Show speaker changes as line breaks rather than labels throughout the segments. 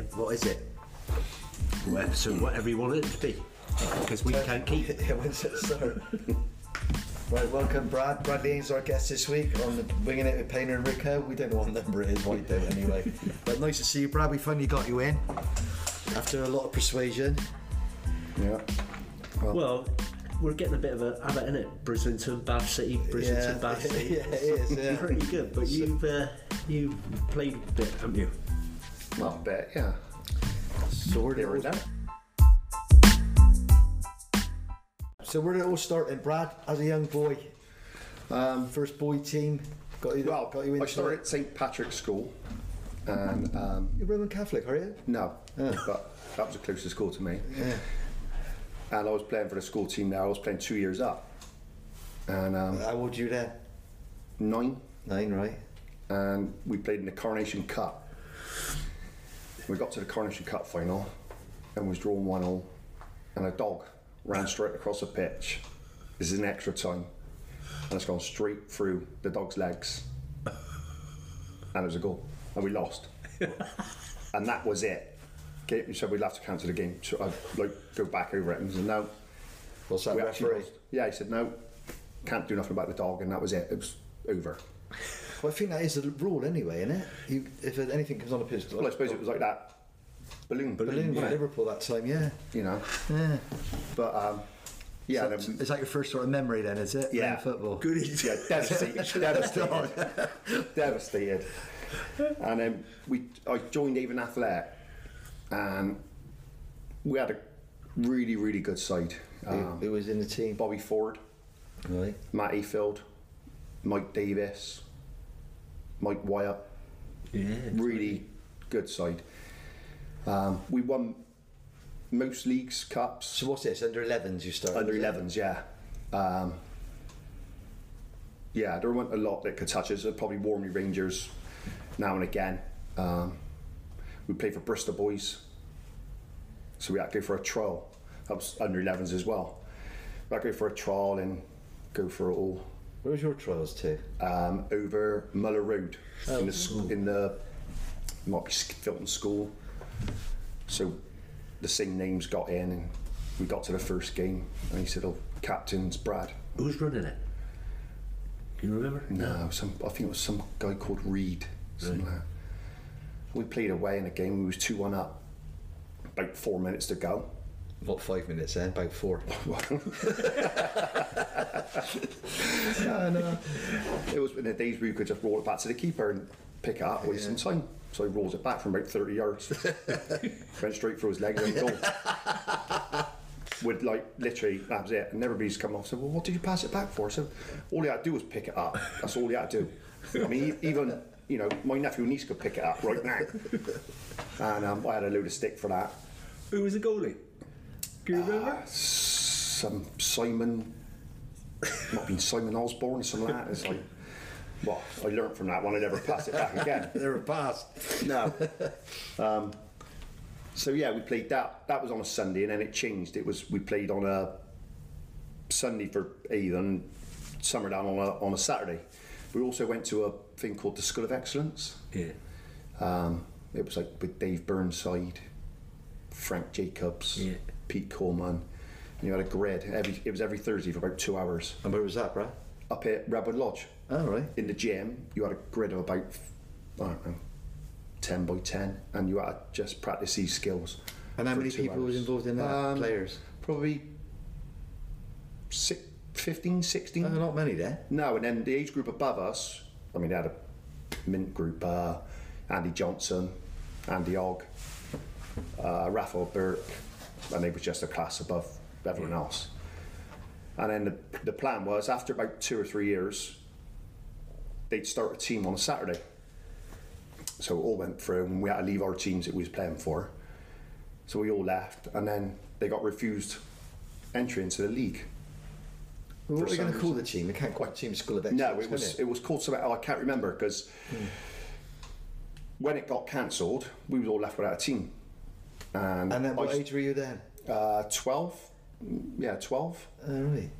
Yep.
What is it?
Well, So whatever you want it to be, because we can't keep it.
Yeah, when's it start? right, welcome, Brad. Brad Lean's our guest this week on the Winging It with Painter and Rico. We don't know what number it is, what you do anyway. but nice to see you, Brad. We finally got you in after a lot of persuasion.
Yeah.
Well, we're getting a bit of a habit in it. Brislington, Bath City, Brislington, Bath City.
yeah, it is. Yeah.
Pretty good, but you've uh, you've played a bit, haven't you?
Well, I bet, yeah. And
it.
there.
So where did it all start? In Brad, as a young boy,
Um,
first boy team, got you.
well,
got you into
I started at St Patrick's School, and um,
You're Roman Catholic, are you?
no, but that was the closest school to me.
Yeah.
And I was playing for the school team there. I was playing two years up, and um,
How old are you then?
nine,
Nine, right?
and we played in the Coronation Cup. We got to the Coronation Cup final, and was drawn one all, and a dog ran straight across the pitch. This is an extra time, and it's gone straight through the dog's legs, and it was a goal, and we lost, and that was it. Okay, he said we'd have to cancel the game. So I'd like go back over it, and he said no.
What's that
we
referee?
Yeah, he said no, can't do nothing about the dog, and that was it. It was over.
Well, I think that is the rule anyway, isn't it? You, if anything comes on a pitch,
Well, I suppose it was like that balloon,
balloon
yeah.
Liverpool that time, yeah.
you know.
Yeah.
But um, yeah,
So-
then-
is that your first sort of memory then? Is it?
Yeah.
Playing football.
Good.
yeah, devastated, devastated, devastated. And then we, I joined Avon Athletic, and we had a really, really good side.
Who,
Um,
who was in the team?
Bobby Ford,
Right.
Matt Efield, Mike Davis, Mike Wyatt,
Yeah.
really good side. Um, we won most leagues, cups.
So what's this? Under 11s you started?
Under
was
11s, yeah. Um, yeah, there weren't a lot that could touch us. Probably Warmley Rangers now and again. Um, we played for Bristol Boys, so we had to go for a trial. That was under 11s as well. We had to go for a trial and go for it all
Where was your trials to?
um, over Muller Road in the sc- in the might be Filton School. So the same names got in, and we got to the first game, and he said, "Oh, captain's Brad."
Who's running it? Can you remember?
No, some I think it was some guy called Reed. Like. We played away in a game. We was two one up. About four minutes to go.
What, five minutes then? About four.
It was in the days where you could just roll it back to the keeper and pick it up, waste some time. So he rolls it back from about 30 yards. Went straight through his legs and goal. With like literally, that was it. And everybody's come off. Said, "Well, what did you pass it back for?" So all he had to do was pick it up. That's all he had to do. I mean, even you know, my nephew and niece could pick it up right now. And um, I had a load of stick for that.
Who was the goalie? You remember?
Some Simon, might have been Simon Osborne, something like that. It's like, well, I learnt from that one. I never pass it back again.
they were passed.
No. um, so yeah, we played that. That was on a Sunday, and then it changed. It was we played on a Sunday for Avon, Summerdown on a on a Saturday. We also went to a thing called the School of Excellence.
Yeah.
Um, it was like with Dave Burnside, Frank Jacobs,
Yeah.
Pete Coleman. And you had a grid. Every it was every Thursday for about two hours
And where was that, Brad?
up at Redwood Lodge.
Oh, right.
in the gym, you had a grid of about, I don't know, 10 by 10, and you had to just practice these skills.
And how many people was involved in that?
Um,
Players?
Probably six, 15, 16.
Oh, not many there.
No, and then the age group above us, I mean, they had a mint group, uh, Andy Johnson, Andy Ogg, uh, Raphael Burke, and they was just a class above everyone else. And then the, the plan was after about two or three years, they'd start a team on a Saturday. So it all went through, and we had to leave our teams that we was playing for. So we all left, and then they got refused entry into the league.
Well, what are we going to call the team? We can't quite team School of Excellence.
No, it was it was called something. Oh, I can't remember because hmm. when it got cancelled, we was all left without a team. And,
And then what
I,
age were you then?
Uh, twelve. Yeah, twelve.
Oh, right.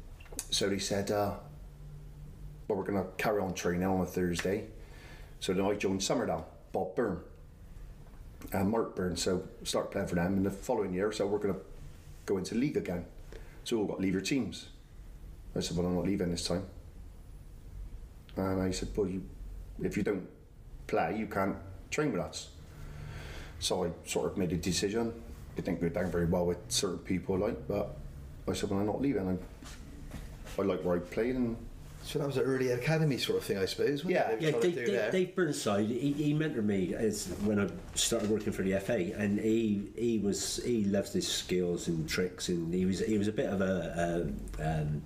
So they said, uh, "Well, we're going to carry on training on a Thursday." So then I joined Summerdown, Bob Byrne. and Mark Burns. So started playing for them. And the following year, so we're going to go into league again. So we all got to leave your teams. I said, well, I'm not leaving this time. And I said, well, you, if you don't play, you can't train with us. So I sort of made a decision. It didn't go down very well with certain people, like, but I said, well, I'm not leaving. I, I like where I played, and
So that was an early academy sort of thing, I suppose.
Yeah.
They
Yeah,
were trying
Dave, Dave. Dave Burnside, he, he mentored me as when I started working for the FA, and he he was he loves his skills and tricks, and he was he was a bit of a um, um,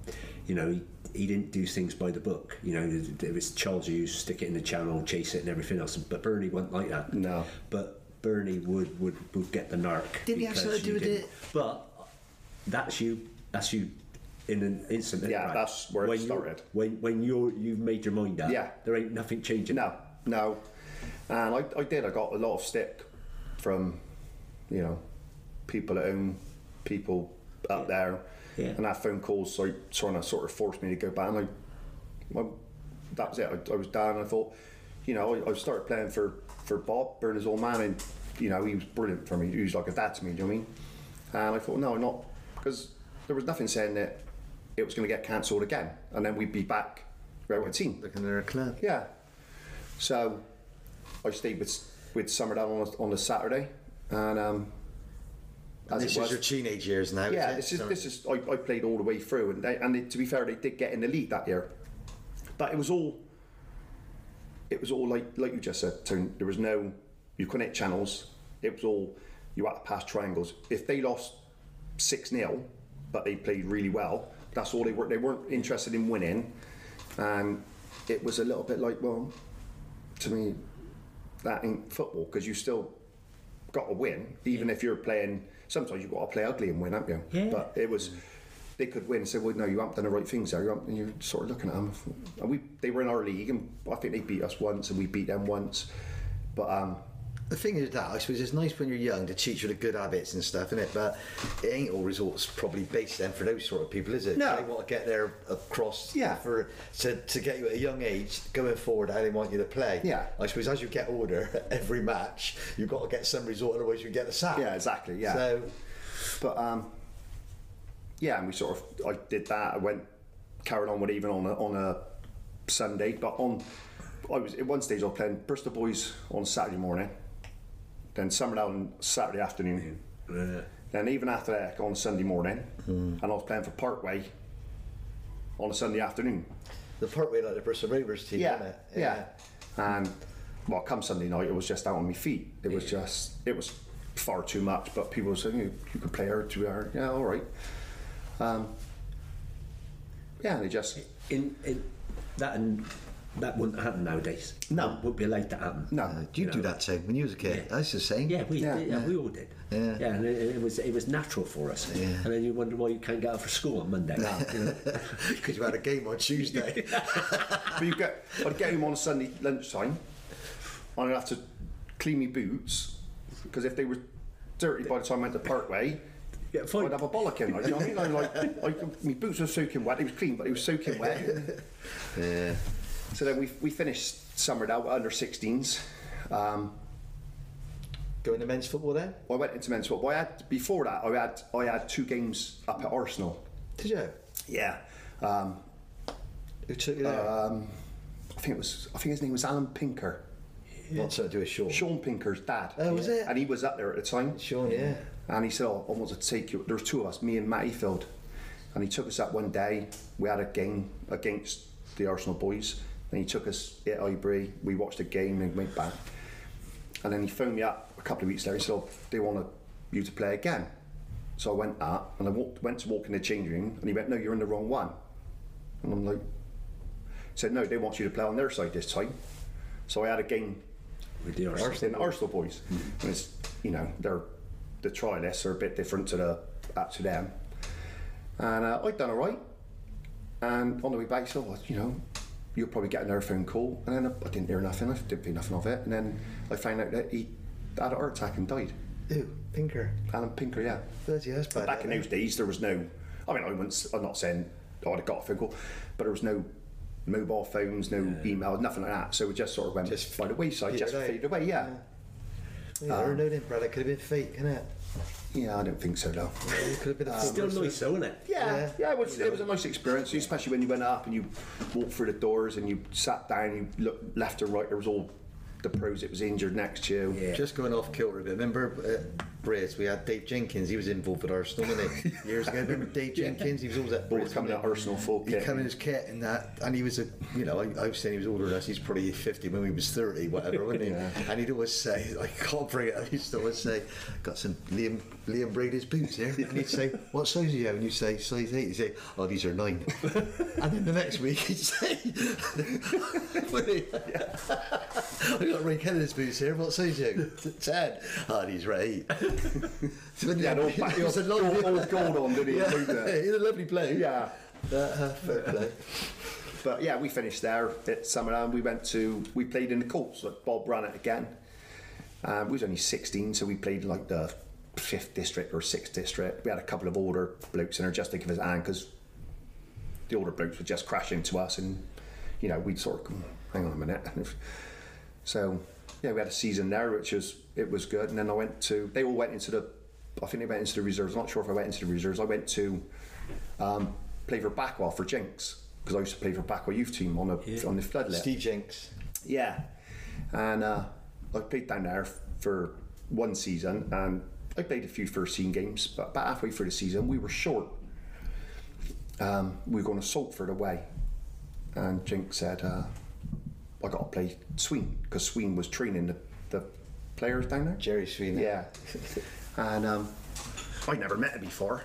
you know he, he didn't do things by the book. You know, it was Charles Hughes stick it in the channel, chase it, and everything else. But Bernie wasn't like that.
No.
but Bernie would would, would get the narc.
Didn't he have
because
something to do
you
with
didn't-
it?
But that's you. That's you. In an instant,
Yeah,
right?
that's where it
when you're-
started.
When when you're you've made your mind up,
Yeah.
there ain't nothing changing.
No, no. And I, I did. I got a lot of stick from, you know, people at home, people up there,
Yeah.
and that phone calls like trying to sort of force me to go back. And I, well, that was it. I, I was down, and I thought, you know, I, I started playing for for Bob, Burner's old man, and you know, he was brilliant for me. He was like a dad to me. Do you know what I mean? And I thought, no, not because there was nothing saying that it was going to get cancelled again, and then we'd be back out with a team.
Looking at a club.
Yeah. So I stayed with with Summerdale on a, on a Saturday, and um,
And this is
was,
your teenage years now.
yeah,
is
this is this is I, I played all the way through, and they, and they, to be fair, they did get in the league that year, but it was all it was all like like you just said, Tone. There was no you couldn't hit channels. It was all you had to pass triangles. If they lost six 0 but they played really well, that's all they were. They weren't interested in winning, and it was a little bit like well, to me, that ain't football because you still got to win, even if you're playing. Sometimes you've got to play ugly and win, haven't you?
Yeah.
But it was, they could win and say, well, no, you haven't done the right things there. You And you're sort of looking at them. And we, they were in our league, and I think they beat us once, and we beat them once. But um,
The thing is that I suppose it's nice when you're young to teach you the good habits and stuff, isn't it? But it ain't all results probably based then for those sort of people, is it?
No.
They want to get there across
Yeah.
for to, to get you at a young age going forward how they want you to play.
Yeah.
I suppose as you get older, every match you've got to get some result, otherwise you get the sack.
yeah, exactly, yeah.
So
But um, yeah, and we sort of I did that. I went carried on with even on a, on a Sunday, but on I was at one stage I was playing Bristol Boys on Saturday morning, then Summerdale on Saturday afternoon,
Yeah.
then even Athletic on Sunday morning, hmm. and I was playing for Parkway on a Sunday afternoon.
the part way like the Bristol Rovers team,
Yeah,
it?
yeah. And well, come Sunday night, it was just out on my feet. It was just, it was far too much. But people were saying, you, you could play her two hours. Yeah, all right. Um, yeah, they just
in, in that and that wouldn't happen nowadays.
No.
Wouldn't- wouldn't be allowed to happen.
no.
Uh, you do that too when you was a kid.
Yeah.
I was the same.
Yeah, we
Yeah,
did, yeah, we all did.
Yeah.
yeah, and it, it was it was natural for us.
Yeah.
And then you wonder why you can't get up for school on Monday. you know?
Because you had a game on Tuesday.
But you get, I'd get home on Sunday lunchtime, and I'd have to clean my boots because if they were dirty by the time I went to Parkway.
Yeah, fine.
I'd have a bollocking, like, you know what I mean? I'm like, like, my boots were soaking wet. It was clean, but it was soaking wet.
yeah.
So then we, we finished Summerdale under 16s. Um,
Going to men's football then?
I went into men's football. I had before that. I had I had two games up at Arsenal.
Did you?
Yeah. Um,
Who took you there?
um, I think it was. I think his name was Alan Pinker.
Not something to do with Sean.
Sean Pinker's dad.
Oh, was it?
And he was up there at the time.
Sean, yeah.
And he said, oh, I want to take you. There was two of us, me and Matty Field. And he took us up one day. We had a game against the Arsenal boys. And he took us at Highbury. We watched a game and went back. And then he phoned me up a couple of weeks later. He said, oh, they want you to play again. So I went up and I walked, went to walk in the changing room. And he went, no, you're in the wrong one. And I'm like, he said, no, they want you to play on their side this time. So I had a game
With the Arsenal.
Arsenal, Arsenal boys. And it's, you know, they're the trialists are a bit different to the uh, to them. And uh, I'd done all right. And on the way back, so you know, you'll probably get another phone call. And then I didn't hear nothing. I didn't think nothing of it. And then I found out that he had a heart attack and died.
Who? Pinker.
Alan Pinker, yeah.
Bloody that's bad.
Back in those days, there was no. I mean, I wouldn't, I'm not saying oh, I'd have got a phone call, but there was no mobile phones, no email, nothing like that. So it just sort of went
Just
by the wayside, just
petered out.
faded away. Yeah.
Yeah, um, no, then, Brad. It could have been fake, couldn't it?
Yeah, I don't think so, though.
It could have been a
Still
football.
nice, though, isn't it?
Yeah,
Yeah.
yeah, it was, it was a nice experience, especially when you went up and you walked through the doors and you sat down, you looked left and right, there was all the pros It was injured next to you.
Yeah.
Just going off kilter a bit. Remember, uh, Briz, we had Dave Jenkins. He was involved with Arsenal, wasn't he? Years ago. Remember Dave Jenkins? He was always at Briz,
coming out Arsenal full
He
kit.
come in his kit and that, and he was a, you know, I, I was saying he was older than us. He's probably 50 when he was 30, whatever, wasn't he? And he'd always say, I can't bring it up. He used to always say, got some Liam Liam Brady's boots here. And he'd say, what size are you? And you say, size 8. He'd say, oh, these are 9. and then the next week he'd say, he? I got Ray Kennedy's boots here. What size are you? 10. Oh, these are 8. so
He had all,
he was a lovely,
gold on, didn't he?
yeah, a lovely bloke.
Yeah.
Uh, uh, fair play.
But yeah, we finished there at Summerland. We went to, we played in the Colts, like Bob ran it again. Uh, we was only 16, so we played like the 5th district or 6th district. We had a couple of older blokes in there just to give us a hand because the older blokes would just crash into us and, you know, we'd sort of, "Hmm, hang on a minute. so, yeah, we had a season there, which was, it was good. And then I went to, they all went into the, I think they went into the reserves. I'm not sure if I went into the reserves. I went to um, play for Backwell for Jinx because I used to play for Backwell youth team on the on the floodlit.
Steve Jenks.
Yeah, and uh, I played down there for one season, and I played a few first team games. But about halfway through the season, we were short. Um, we were going to Saltford away, and Jinx said, uh, "I got to play Sween because Sween was training the, the players down there."
Jerry Sweeney.
Yeah, and um, I'd never met him before.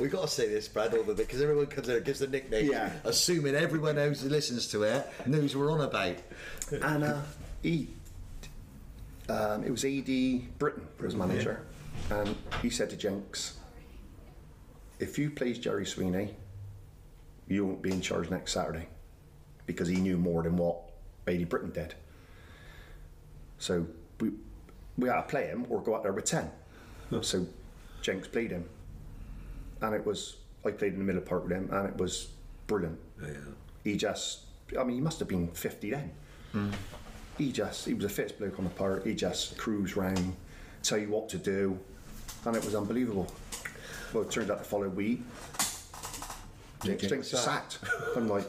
We've got to say this, Brad, all it, because everyone comes in and gives the nickname,
Yeah.
assuming everyone knows who listens to it knows we're on about.
and uh, he, um, it was AD Britain was manager, and he said to Jenks, "If you please Jerry Sweeney, you won't be in charge next Saturday," because he knew more than what AD Britain did. So we we had to play him or go out there with ten. So Jenks played him, and it was I played in the middle part with him, and it was brilliant. He just, I mean, he must have been fifty then hmm. he just he was a fit bloke on the part. He just cruised round, tell you what to do, and it was unbelievable. Well, it turned out the following week, Jinx Jinx sacked. I'm like,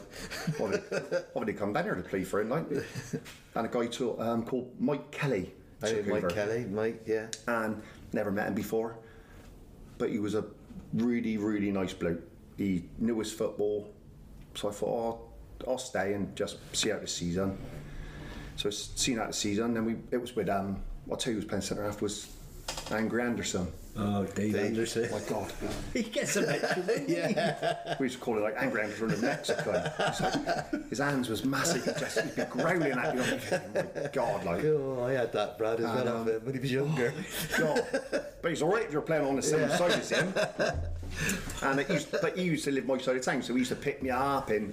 what did, what did he come down here to play for him? Like, and a guy to, um, called Mike Kelly took
Mike Kelly, Mike, yeah.
and never met him before, but he was a really really nice bloke. He knew his football, so I thought oh, I'll stay and just see out the season. So s- seeing out the season, then we it was with um I'll tell you who was playing centre half was Angry Anderson.
Oh, Dave, Anderson.
My God,
he gets a mention. yeah.
we used to call it like Angry Anderson in Mexico. Like, his hands was massive. He'd just he'd be growling at you. Oh my God, like
Oh, I had that, Brad, as well,
um,
when he was younger.
God. But he's all right if you're playing on the same side as him. And it used, but he used to live my side of town, so he used to pick me up and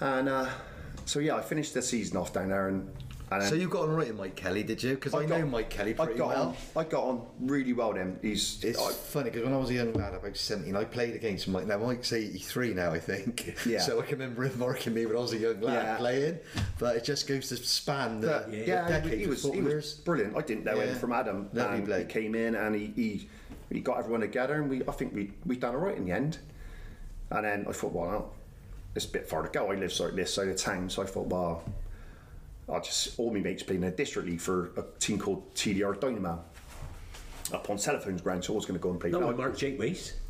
and uh, so yeah, I finished the season off down there and. And
so you got on right with Mike Kelly, did you? Because I, know
got-
Mike Kelly
I
pretty
got
well.
On, I got on really well. Then he's
It's
I-
funny because when I was a young lad, about 17, I played against Mike. Now, Mike's 83 now, I think.
Yeah.
So I can remember him marking me when I was a young lad
Yeah.
playing. But it just goes to span the,
But, yeah,
decades
he, he was he was brilliant. I didn't know
Yeah.
him from Adam.
Lovely
and he
bloke.
came in and he, he he got everyone together, and we I think we we done all right in the end. And then I thought, well, it's a bit far to go. I live sort of this side of town, so I thought, well, I'll just all my mates playing in a district league for a team called TDR Dynamo up on Telephones Ground. So I was going to go and play.
Not
but
with
I-
Mark Jake Weiss.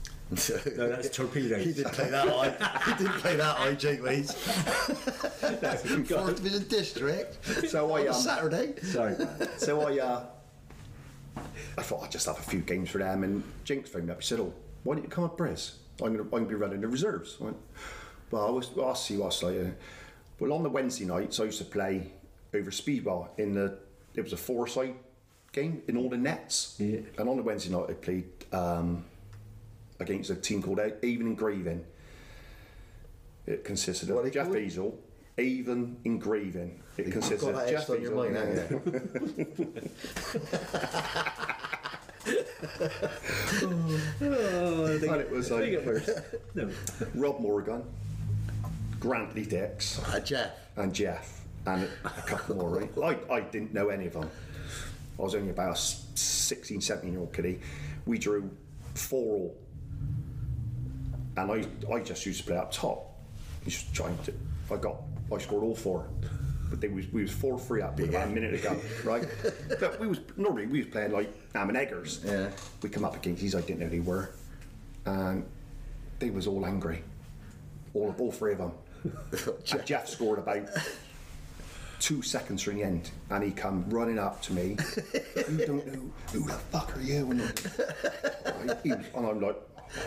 No, that's Torpedoes.
He didn't play that high. he didn't play that high, Jake Ways. Fourth Division District.
So I
on a
um,
Saturday.
Sorry.
So I, uh, I thought I'd just have a few games for them. And Jinx phoned me up. He said, "Oh, why don't you come up, Briz? I'm going to, I'm going to be running the reserves." I went, "Well, I was, well, I'll see what's like." uh, Well, on the Wednesday nights, I used to play over Speedball in the. It was a four-side game in all the nets.
Yeah.
And on the Wednesday night, I played um, against a team called Avon Engraving. It consisted of Jeff
called?
Easel, Avon Engraving. It
You've
consisted
got
of
that
Jeff
etched on your mind, haven't?
Oh, I think
And it was like-
No.
Rob Morgan, Grantley Dix,
Ah, Jeff.
and Jeff, and a couple more. Right? I, I didn't know any of them. I was only about a s- 16, 17 year old kiddie. We drew four all. And I, I just used to play up top. He's trying to, I got, I scored all four. But they was, we was 4 3 up with about a minute ago, right? But we was, normally we was playing like Am and Eggers.
Yeah.
We come up against these, I didn't know they were. And they was all angry. All, all three of them. And Jeff scored about two seconds from the end, and he come running up to me. you don't know who the fuck are you? And, I- he was- and I'm like,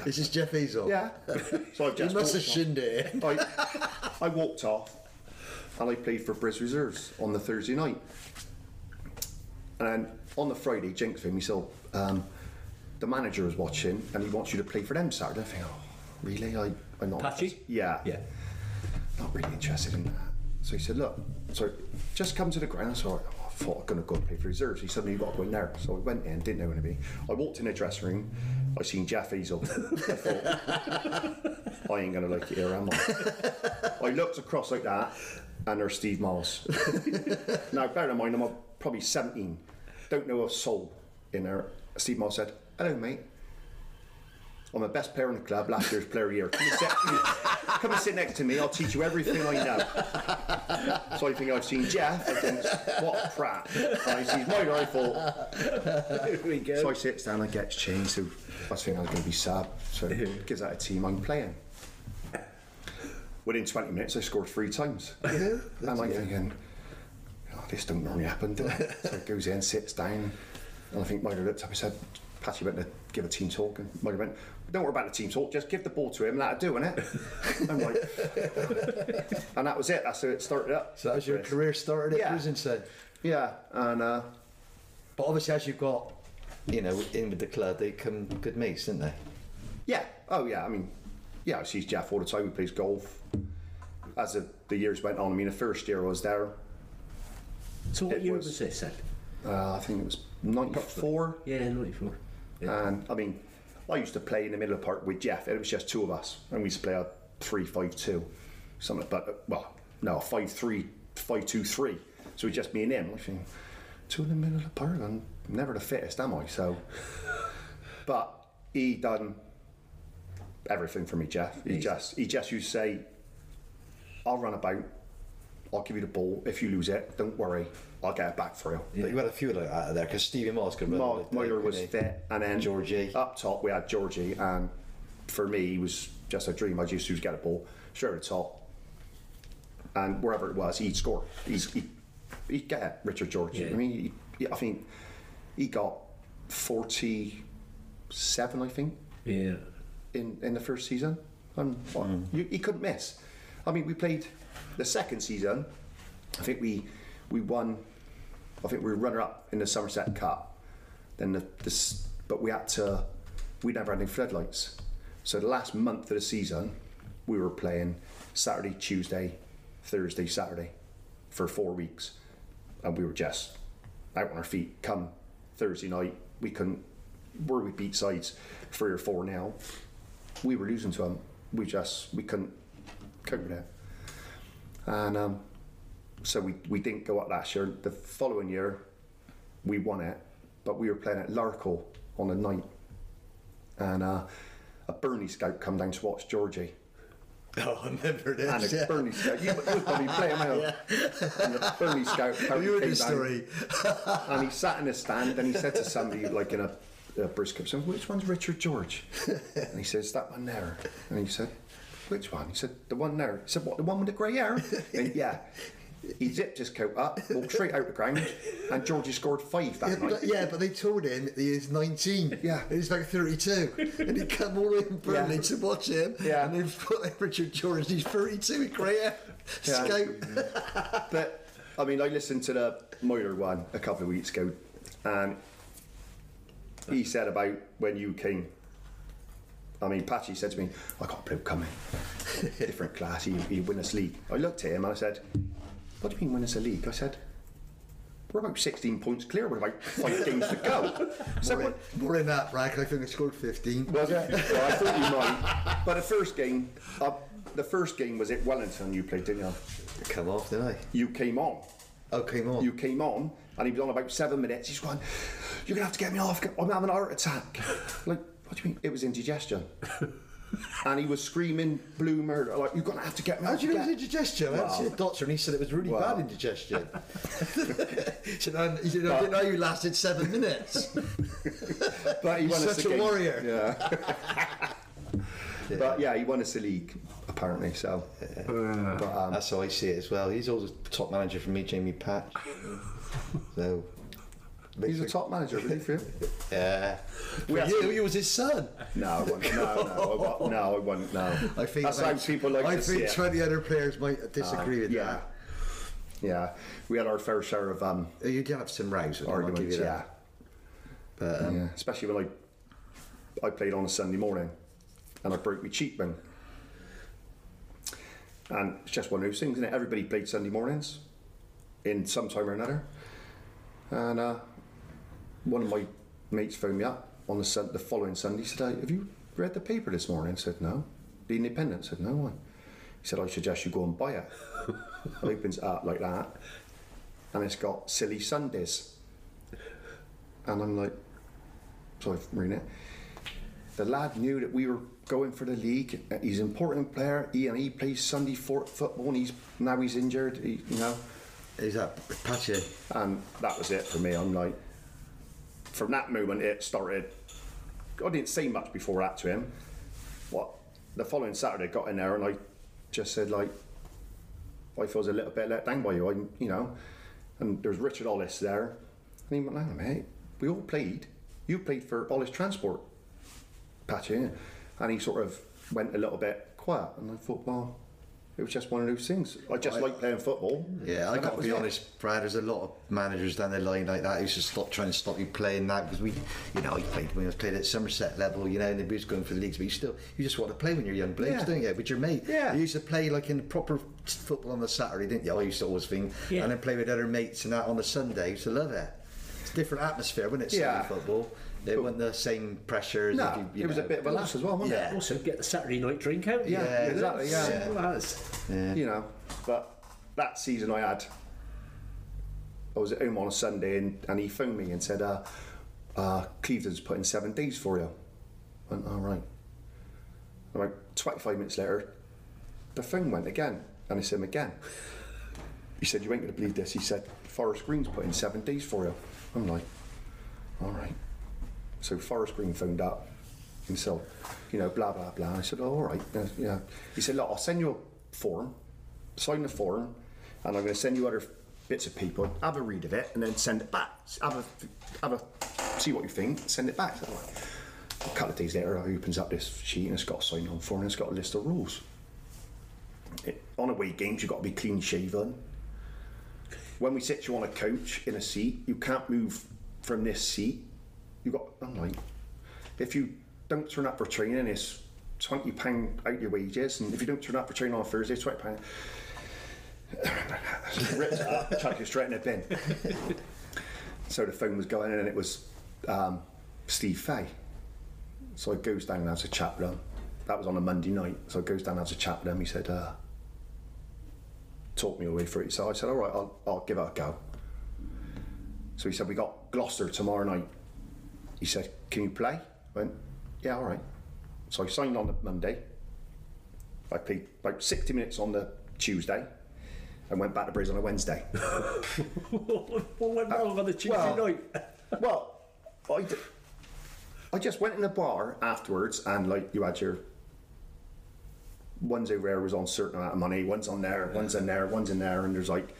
This is Jeff Ezel.
yeah. So I
He
just
must have
walked
shinned it.
I, I walked off, and I played for Bris Reserves on the Thursday night. And on the Friday, Jinx came. He said, um, "The manager was watching, and he wants you to play for them Saturday." I think, "Oh, really? I, I'm not."
Patchy?
Yeah
Yeah.
not really interested in that. So he said, look, so just come to the ground. So I, oh, I thought I'm going to go and play for reserves. He you've got to go in there. So I went in, didn't know anybody. I walked in the dressing room. I seen Jeff Ezel. I thought, I ain't going to like it here, am I? I looked across like that, and there's Steve Miles. now, bear in mind, I'm probably 17. Don't know a soul in there. Steve Miles said, hello, mate. I'm the best player in the club, last year's player of the year. Come and, sit, come and sit next to me, I'll teach you everything I know. So I think I've seen Jeff, I think, what a prat. And I see my rifle.
Here we go.
So I sit down, I get changed, so I was thinking I was going to be sad. So gives that a team I'm playing. Within 20 minutes, I scored three times. Yeah, and I'm thinking, oh, this don't normally happen, does it? So it goes in, sits down, and I think Myler looked up and said, Patty went to give a team talk, and Myler went, don't worry about the team talk, just give the ball to him, that'll do, innit? I'm like, and that was it, that's how it started up.
So that was your career started at
Yeah.
prison, said.
Yeah, and uh,
But obviously, as you've got, you know, in with the club, they come good mates, didn't they?
Yeah. Oh, yeah. I mean, yeah, I see Jeff all the time. He plays golf. As the, the years went on, I mean, the first year I was there,
So what year
was-
was this then?
uh, I think it was 94.
Yeah, 94.
And I mean, I used to play in the middle of the park with Jeff. It was just two of us. And we used to play a 3 5 2. Something, but, well, no, 5 3, 5 2 3. So it was just me and him. I think, two in the middle of the park. I'm never the fittest, am I? So, but he done everything for me, Jeff. He just, he just used to say, I'll run about. I'll give you the ball. If you lose it, don't worry. I'll get it back for you.
But you had a few like that uh, there because Stevie Moss could run.
Mo- Moyer was
he?
fit, and then
Georgie.
up top we had Georgie, and for me he was just a dream. I just used to get a ball straight at the top, and wherever it was, he'd score. He'd, he'd, he'd get it, Richard Georgie.
Yeah.
I mean, he, he- I think he got forty-seven, I think,
Yeah.
in, in the first season. And what, mm. you, he couldn't miss. I mean, we played the second season. I think we we won. I think we were runner up in the Somerset Cup. Then the but we had to. We never had any floodlights. So the last month of the season, we were playing Saturday, Tuesday, Thursday, Saturday, for four weeks, and we were just out on our feet. Come Thursday night, we couldn't. Where we beat sides three or four now, we were losing to them. We just we couldn't cope with it, and um, so we we didn't go up last year. The following year, we won it, but we were playing at Larkhall on a night, and uh, a Burnley scout come down to watch Georgie.
Oh, I remember this.
And a
yeah.
Burnley scout, you, you probably playing yeah. And the Burnley scout
you
came
this
down,
story?
and he sat in a stand and he said to somebody like in a, a brisket, said, which one's Richard George? And he says, that one there. And he said, which one? He said, the one there. He said, what, the one with the grey hair? And yeah. He zipped his coat up, walked straight out the ground, and Georgie scored five
Yeah
that night.
but, yeah, but they told him that he was 19.
Yeah.
And he's like 32. and he come all in Burnley
Yeah.
to watch him.
Yeah.
And they've put Richard George, he's 32 with grey hair.
Yeah.
Scout. Mm-hmm.
But I mean, I listened to the Moiler one a couple of weeks ago, and he said about when you came. I mean, Patchy said to me, "I got a bloke coming, different class. He he win us league." I looked at him and I said, "What do you mean win us a league?" I said. We're about 16 points clear with about five games to go. So
More, more than that, Brack. I think I scored 15.
was it? well, I thought you might. But the first game, uh, the first game was at Wellington. You played, didn't you?
Come off, didn't I?
You came on,
Oh, came on.
You came on, and he was on about seven minutes. He's going, "You're gonna have to get me off. I'm having a heart attack." like, what do you mean? It was indigestion. and he was screaming blue murder. Like, you're gonna have to get me
How do you know
get-"
it was indigestion? I went to see a doctor and he said it was really
Wow.
bad indigestion. he said, I, he said, I didn't know you lasted seven minutes.
But he
He's such a
game.
warrior.
Yeah. But yeah, he won us the league apparently. So, but um,
That's how I see it as well. He's always top manager for me, Jamie Patch. So,
he's a top manager, really, for you?
yeah. For you, he was his son.
No, I wouldn't. No, no, I won't. No, I wouldn't. No.
I think
that's how
about-
people like
I
to see
think
it.
20 other players might disagree with
yeah,
that.
yeah. Yeah. We had our fair share of um,
Uh, You did have some rows with him, I'll give
arguments.
you
Yeah.
But, um,
yeah, especially when I I played on a Sunday morning, and I broke my cheekbone. And it's just one of those things, isn't it? Everybody played Sunday mornings, in some time or another. And uh, one of my mates phoned me up on the sun- the following Sunday. He said, "Uh, "Have you read the paper this morning?" I said, "No." The Independent I said, "No one." He said, "I suggest you go and buy it." it opens it up like that, and it's got silly Sundays. And I'm like, so I'm reading it. The lad knew that we were going for the league. He's an important player. He and he plays Sunday for football, and he's now he's injured. He, you know,
is that Patchy?
and that was it for me. I'm like, from that moment it started. I didn't say much before that to him. What the following Saturday, I got in there and I just said like, I feel a little bit let down by you. I, you know, and there's Richard Ollis there, and he went, "No, mate, we all played. You played for Ollis Transport, Patchy," and he sort of went a little bit quiet, and I thought, well. It was just one of those things. I just like playing football.
Yeah, I got to be
it.
honest, Brad. There's a lot of managers down the line like that who used to stop trying to stop you playing that because we, you know, he played when he was played at Somerset level, you know, and he was going for the leagues, but you still, you just want to play when you're young blokes,
Yeah.
don't you? With your mate.
Yeah.
You used to play like in proper football on the Saturday, didn't you? I used to always think,
Yeah.
and then play with other mates and that on the Sunday. I used to love it. It's a different atmosphere, wasn't it?
Yeah.
Football. It wasn't the same pressures.
No,
you, you
it was a bit of a laugh as well, wasn't
Yeah.
Also, get the Saturday night drink out.
Yeah,
Yeah,
exactly. Yeah.
Simple as.
it? You know, but that season I had, I was at home on a Sunday and, and he phoned me and said, uh, uh, Clevedon's putting seven days for you. I went, all right. About 25 minutes later, the phone went again, and it's him again. He said, You ain't going to believe this. He said, Forest Green's putting seven days for you. I'm like, All right. So Forest Green phoned up and said, You know, blah, blah, blah. I said, oh, All right. Yeah. He said, Look, I'll send you a form, sign the form, and I'm going to send you other bits of people. Have a read of it, and then send it back. Have a, have a, see what you think, send it back. So, a couple of days later, I opens up this sheet and it's got a sign on form and it's got a list of rules. It, on away games, you've got to be clean shaven. When we sit you on a coach in a seat, you can't move from this seat. You got. I'm like, if you don't turn up for training, it's twenty pound out your wages, and if you don't turn up for training on Thursday, it's twenty pound. Ripped it up, straight in the bin. so the phone was going, and it was um, Steve Fay. So I goes down and has a chat with him. That was on a Monday night. So I goes down and has a chat with him. He said, uh, talk me all the way through it. So I said, all right, I'll, I'll give it a go. So he said, we got Gloucester tomorrow night. He said, can you play? I went, yeah, all right. So I signed on the Monday. I played about 60 minutes on the Tuesday and went back to Brisbane on a Wednesday.
what went wrong on the Tuesday
well-
night?
well, I, d- I just went in the bar afterwards and like you had your one's over there was on a certain amount of money, one's on there, one's in there, one's in there, and there's like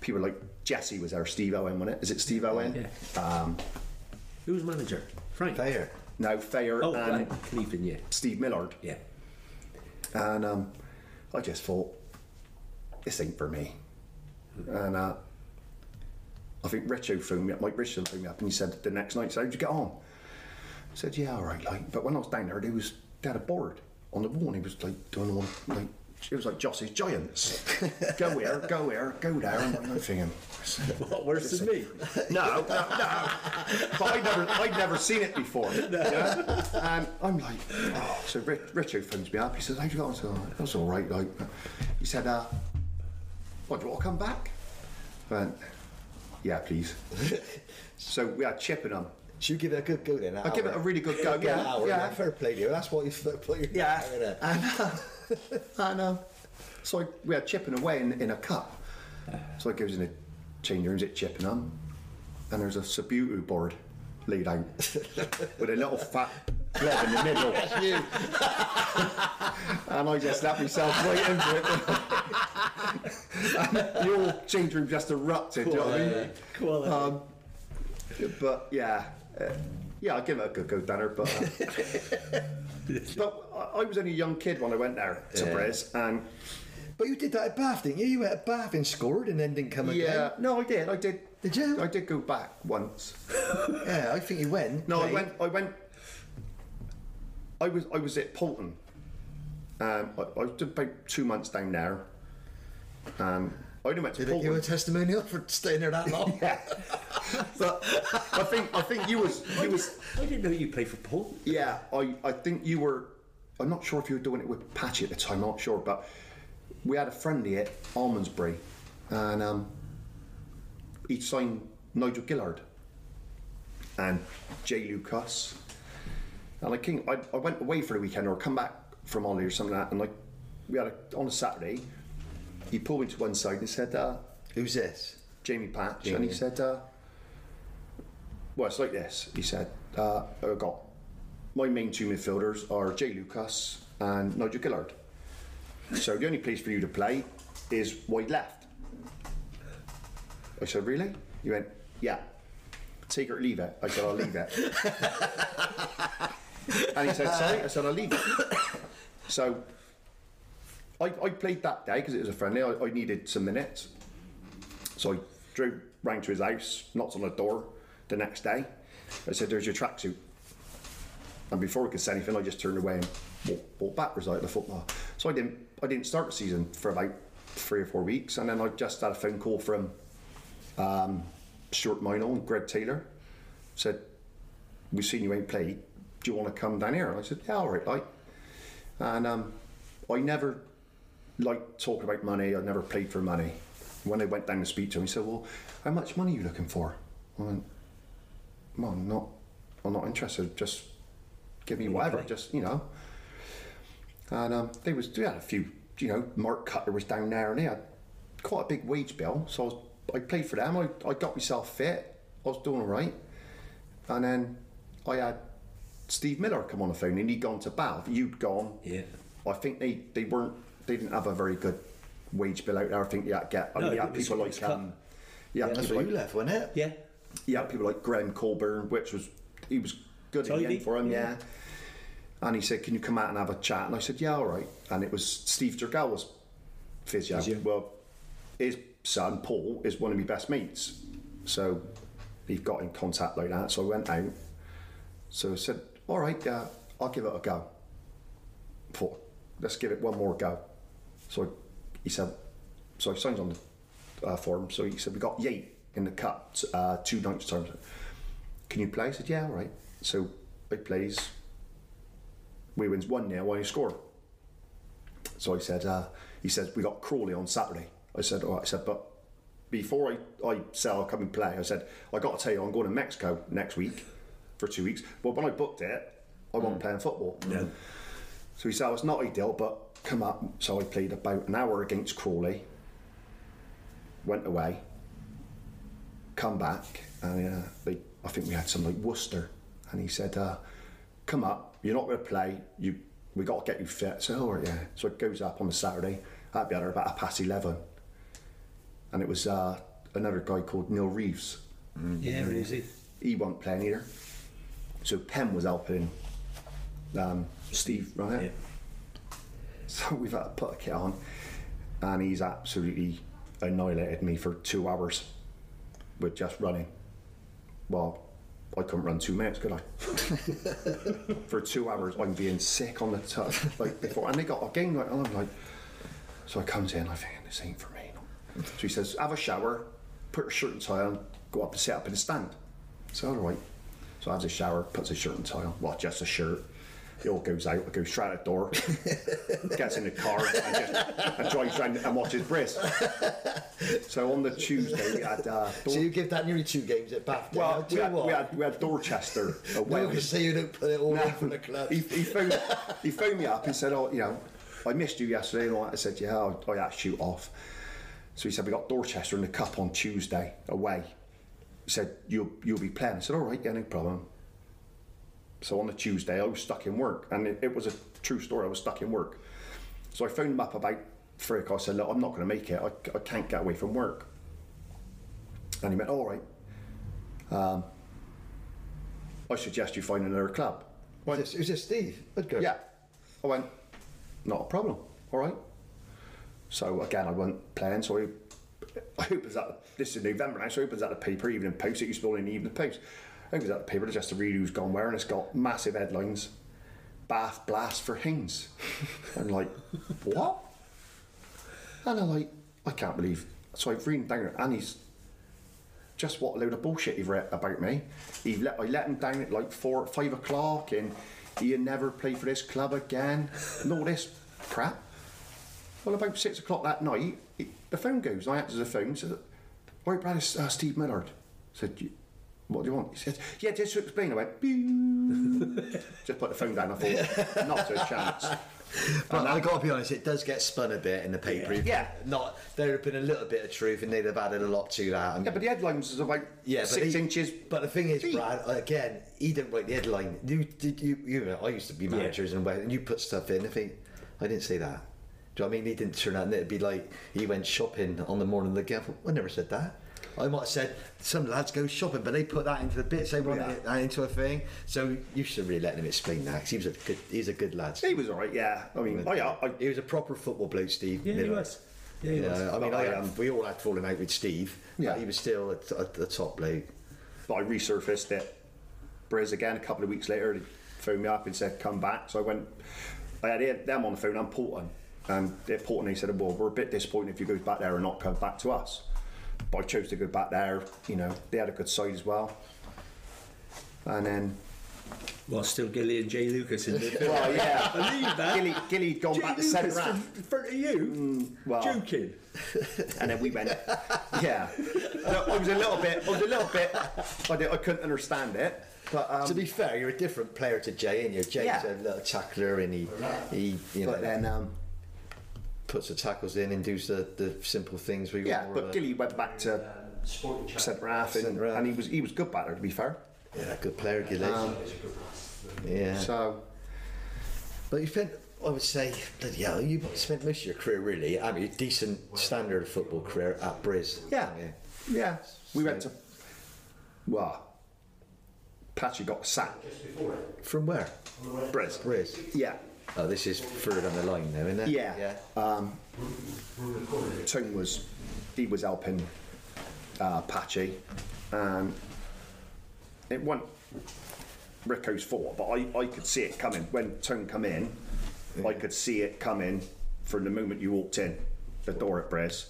people like Jesse was there, Steve Owen, wasn't it? Is it Steve Owen? Um,
Who was manager? Frank.
Fair.
no, Thayer
Oh,
and
right. Clevedon, yeah.
Steve Millard.
Yeah.
And um, I just thought, this ain't for me. And uh, I think Richo phoned me up, Mike Richardson phoned me up, and he said the next night, so how'd you get on? I said, yeah, all right. Like, but when I was down there, they was they had a board on the wall, and he was like doing one like it was like Jossy's Giants. go here, go here, go there, I'm thinking.
What, worse than me?
No, no, no. But I'd never, I'd never seen it before. Yeah? And I'm like, oh. So Rich, Richo phones me up. He says, "How'd you get on?" I said, "Oh, "That's all right." Like, he said, uh, "What? Do you want to come back?" Went, yeah, please. so we had Chippenham.
Should you give it a good go then?
I'll give it a really good go,
Good
yeah,
hour,
yeah.
Fair play to you. That's what you put your
Yeah, and, uh, and um, so I, we had chipping away in, in a cup. So I goes in the change rooms at Chippenham, and there's a Subbuteo board laid out with a little fat blob in the middle. and I just slapped myself right into it. and whole change room just erupted, you know what I mean? Um, but yeah, uh, yeah, I'll give it a good go, Danner. But, uh, but I- I was only a young kid when I went there to
Yeah.
Brez, and
But you did that at Bath, didn't you? You went at Bath and scored and then didn't come again.
yeah,
again.
no, I did, I did.
Did you?
I did go back once.
Yeah, I think you went.
No, I went. I went. I was. I was at Paulton. Um, I, I did about two months down there. Um, I only went to
Did they give a testimonial for staying there that long?
yeah, but I think I think you was you was
I didn't know you played for Paul.
Yeah, I, I think you were. I'm not sure if you were doing it with Patchy at the time. I'm not sure, but we had a friendly at Almondsbury, and um, he signed Nigel Gillard and Jay Lucas, and I came. I, I went away for the weekend or come back from holiday or something like that, and like we had a, on a Saturday. He pulled me to one side and said, uh,
Who's this?
Jamie Patch, and he said, uh, "Well, it's like this." He said, uh, "I've got my main two midfielders are Jay Lucas and Nigel Gillard. So the only place for you to play is wide left." I said, "Really?" He went, "Yeah." Take it or leave it. I said, "I'll leave it." and he said, "Sorry." I said, "I'll leave it." So I, I played that day because it was a friendly. I, I needed some minutes. So I drove round to his house, knocked on the door the next day. I said, There's your tracksuit. And before I could say anything, I just turned away and walked, walked backwards out of the football. So I didn't I didn't start the season for about three or four weeks. And then I just had a phone call from um, Stuart Minor and Greg Taylor. Said, We've seen you ain't played. Do you want to come down here? And I said, Yeah, all right, like. And um, I never liked talking about money. I never played for money. When I went down to speak to him, he said, "Well, how much money are you looking for?" I went, "Well, I'm not. I'm not interested. Just give me whatever. Just you know." And um, they was they had a few. You know, Mark Cutter was down there, and he had quite a big wage bill. So I, was, I played for them. I, I got myself fit. I was doing all right. And then I had Steve Miller come on the phone, and he'd gone to Bath. You'd gone.
Yeah.
I think they, they weren't they didn't have a very good wage bill out there. I think you had to get I
No,
mean, you had people like um, you had
That's where
like,
you left, wasn't it?
Yeah.
you had people like Graham Colburn, which was he was good
Tidy,
end for him,
yeah.
yeah. And he said, "Can you come out and have a chat?" And I said, "Yeah, all right." And it was Steve Durgal was physio.
Physio.
Well, his son Paul is one of my best mates, so he got in contact like that. So I went out. So I said, "All right, uh, I'll give it a go." Thought, let's give it one more go. So he said, so he signed on the uh, form. So he said, we got Yate in the cup uh, two nights time. Can you play? I said, yeah, all right. So I plays. We wins one 0 I score. So I said, uh, he says, we got Crawley on Saturday. I said, all right. I said, but before I, I say I'll come and play, I said, I got to tell you, I'm going to Mexico next week for two weeks. But when I booked it, I wasn't playing football.
No.
So he said, oh, it's not ideal, but come up. So I played about an hour against Crawley, went away, come back, and uh, they, I think we had some like Worcester. And he said, uh, come up, you're not going to play, you, we got to get you fit. So, all right, yeah. So it goes up on a Saturday, I'd be there about a past 11. And it was uh, another guy called Neil Reeves.
Yeah, it is it.
He wasn't playing either. So Penn was helping um, Steve run it.
Yeah.
So we've had to put a kit on, and he's absolutely annihilated me for two hours with just running. Well, I couldn't run two minutes, could I? for two hours, I'm being sick on the touch like before, and they got a game like, and I'm like, so I comes in, I think this ain't for me. So he says, have a shower, put your shirt and tie on, go up and set up in the stand. So all right. So I have a shower, puts a shirt and tie on, well, just a shirt, He all goes out, goes straight out the door, gets in the car, and, just, and drives round and watches Briz. So on the Tuesday we had. Uh,
So you give that nearly two games at Bath.
well, we had, we had we had Dorchester
No,
away.
say you don't put it all
No.
in for the club.
He, he, phoned, he phoned me up and said, "Oh, you know, I missed you yesterday." And. I said, "Yeah, I, I had to shoot off." So he said, "We got Dorchester in the cup on Tuesday away." He said, "You'll you'll be playing." I said, "All right, yeah, no problem." So on the Tuesday, I was stuck in work, and it, it was a true story. I was stuck in work. So I phoned him up about three o'clock. I said, "Look, I'm not going to make it. I, I can't get away from work." And he went, "All right." Um, I suggest you find another club.
Was this, was this Steve? Woodgard?
Yeah. I went, not a problem. All right. So again, I went playing. So I, I opens up, this is November now, so I opens up the paper, Evening Post. It used to be in the Evening Post. I opens up the paper just to read who's gone where, and it's got massive headlines Bath blast for Haynes. and like, what? And I'm like, I can't believe. So I've read down it, and he's just what a load of bullshit he've read about me. He let I let him down at like four, five o'clock, and he'd never play for this club again, and all this crap. Well, about six o'clock that night, he, the phone goes. And I answer the phone. Said, "All right, Brad, it's uh, Steve Millard." I said, "You- "What do you want?" He said, "Yeah, just to explain." I went, just put the phone down. I thought, not a chance.
But I got to be honest, it does get spun a bit in the paper.
Yeah.
Not there'd have been a little bit of truth, and they'd have added a lot to that. And
Yeah, but the headlines is about
Yeah, but
six
he-
inches.
But the thing is,
deep.
Brad, again, he didn't write the headline. You did you you know, I used to be managers and and you put stuff in. I think I didn't say that. Do you know what I mean? He didn't turn out and it'd be like he went shopping on the morning of the game. I never said that. I might have said some lads go shopping, but they put that into the bits. They want
Yeah.
it that into a thing. So you should really let him explain that 'cause he was a good. He's a good lad.
He was all right. Yeah, I mean, oh yeah, I,
He was a proper football bloke, Steve.
Yeah, he was. Yeah, he was.
I mean, I,
I, um,
we all had fallen out with Steve.
Yeah.
but he was still a, a, a top bloke.
But I resurfaced it. Briz again a couple of weeks later. They phoned me up and said, "Come back." So I went. I had them on the phone. I'm Paulton, and at Paulton they said, "Well, we're a bit disappointed if you go back there and not come back to us." But I chose to go back there. You know, they had a good side as well. And then,
Well, still Gilly and Jay Lucas in the
well, yeah,
Believe that.
Gilly, Gilly had gone
Jay
back to
Lucas
centre
from
half,
in front of you.
well-
Joking.
and then we went. Yeah, No, I was a little bit. I was a little bit. I, did, I couldn't understand it, but um,
to be fair, you're a different player to Jay, and you're Jay's
Yeah.
a little tackler, and he he you know
but then. Um,
puts the tackles in and does the, the simple things. We
Yeah, but Gilly went back to centre half, and,
half.
and he was he was good batter. To be fair,
yeah, good player, Gilly.
Um,
yeah,
so
but you spent. I would say, bloody hell, you spent most of your career really. I mean, a decent standard football career at Briz.
yeah,
yeah.
yeah, we went to well, Patchy got sacked,
From where?
Briz.
Briz.
Yeah,
Oh, this is further down the line now, isn't it?
yeah.
Yeah.
Um, Tone was he was helping uh, Patchy, and it wasn't Rico's fault, but I, I could see it coming when Tone come in. I could see it coming from the moment you walked in the door at Briz.